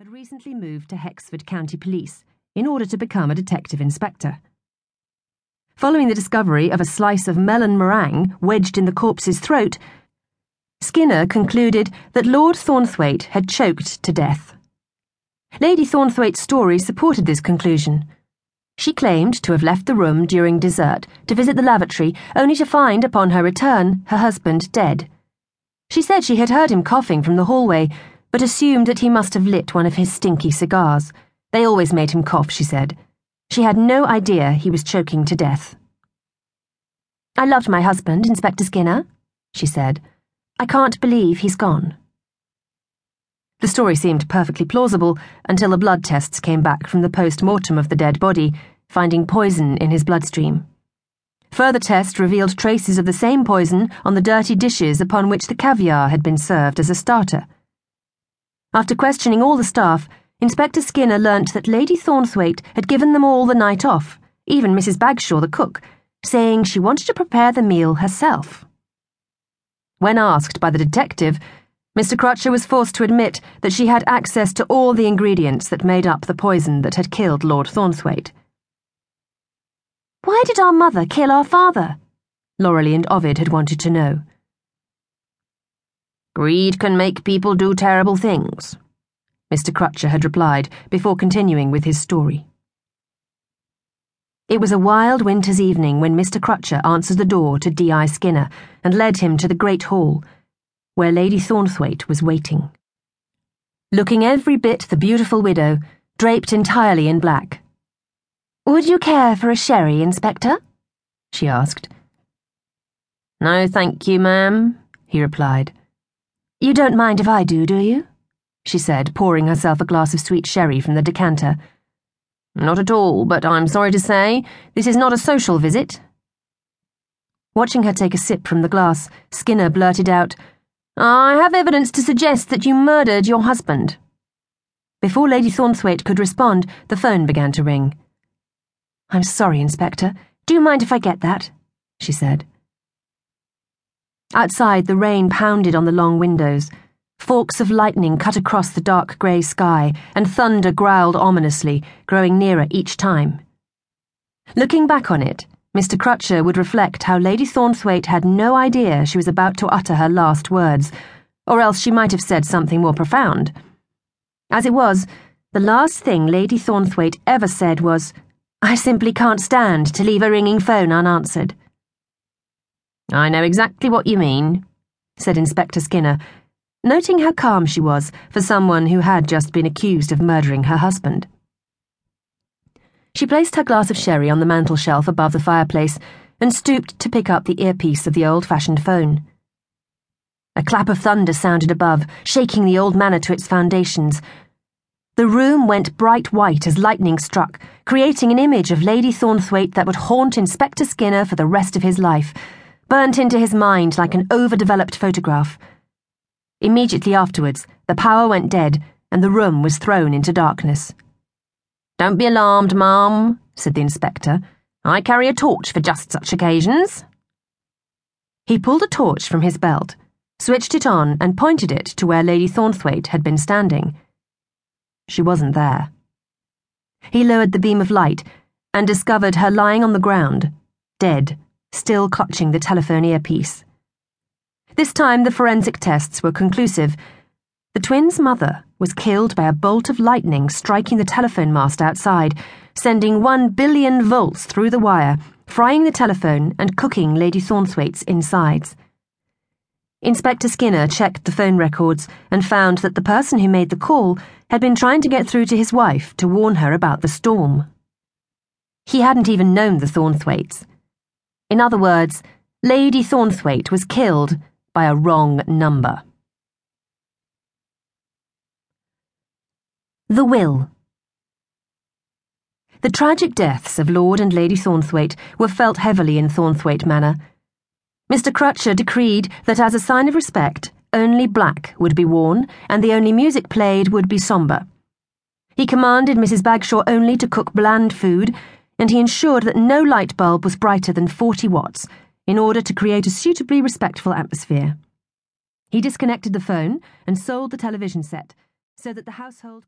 had recently moved to Hexford County Police in order to become a detective inspector. Following the discovery of a slice of melon meringue wedged in the corpse's throat, Skinner concluded that Lord Thornthwaite had choked to death. Lady Thornthwaite's story supported this conclusion. She claimed to have left the room during dessert to visit the lavatory, only to find, upon her return, her husband dead. She said she had heard him coughing from the hallway, but assumed that he must have lit one of his stinky cigars. They always made him cough, she said. She had no idea he was choking to death. I loved my husband, Inspector Skinner, she said. I can't believe he's gone. The story seemed perfectly plausible until the blood tests came back from the post mortem of the dead body, finding poison in his bloodstream. Further tests revealed traces of the same poison on the dirty dishes upon which the caviar had been served as a starter. After questioning all the staff, Inspector Skinner learnt that Lady Thornthwaite had given them all the night off, even Mrs. Bagshaw, the cook, saying she wanted to prepare the meal herself. When asked by the detective, Mr. Crutcher was forced to admit that she had access to all the ingredients that made up the poison that had killed Lord Thornthwaite. Why did our mother kill our father? Lorelli and Ovid had wanted to know. Greed can make people do terrible things, Mr. Crutcher had replied before continuing with his story. It was a wild winter's evening when Mr. Crutcher answered the door to D.I. Skinner and led him to the great hall, where Lady Thornthwaite was waiting. Looking every bit the beautiful widow, draped entirely in black. Would you care for a sherry, Inspector? she asked. No, thank you, ma'am, he replied. You don't mind if I do, do you? she said, pouring herself a glass of sweet sherry from the decanter. Not at all, but I'm sorry to say, this is not a social visit. Watching her take a sip from the glass, Skinner blurted out, I have evidence to suggest that you murdered your husband. Before Lady Thornthwaite could respond, the phone began to ring. I'm sorry, Inspector. Do you mind if I get that? she said. Outside, the rain pounded on the long windows. Forks of lightning cut across the dark grey sky, and thunder growled ominously, growing nearer each time. Looking back on it, Mr. Crutcher would reflect how Lady Thornthwaite had no idea she was about to utter her last words, or else she might have said something more profound. As it was, the last thing Lady Thornthwaite ever said was, I simply can't stand to leave a ringing phone unanswered. I know exactly what you mean, said Inspector Skinner, noting how calm she was for someone who had just been accused of murdering her husband. She placed her glass of sherry on the mantel shelf above the fireplace and stooped to pick up the earpiece of the old fashioned phone. A clap of thunder sounded above, shaking the old manor to its foundations. The room went bright white as lightning struck, creating an image of Lady Thornthwaite that would haunt Inspector Skinner for the rest of his life burnt into his mind like an overdeveloped photograph. Immediately afterwards, the power went dead and the room was thrown into darkness. Don't be alarmed, ma'am, said the inspector. I carry a torch for just such occasions. He pulled a torch from his belt, switched it on, and pointed it to where Lady Thornthwaite had been standing. She wasn't there. He lowered the beam of light and discovered her lying on the ground, dead still clutching the telephone earpiece. This time the forensic tests were conclusive. The twins' mother was killed by a bolt of lightning striking the telephone mast outside, sending one billion volts through the wire, frying the telephone and cooking Lady Thornthwaite's insides. Inspector Skinner checked the phone records and found that the person who made the call had been trying to get through to his wife to warn her about the storm. He hadn't even known the Thornthwaites. In other words, Lady Thornthwaite was killed by a wrong number. The Will The tragic deaths of Lord and Lady Thornthwaite were felt heavily in Thornthwaite Manor. Mr. Crutcher decreed that as a sign of respect, only black would be worn and the only music played would be sombre. He commanded Mrs. Bagshaw only to cook bland food and he ensured that no light bulb was brighter than 40 watts in order to create a suitably respectful atmosphere. He disconnected the phone and sold the television set so that the household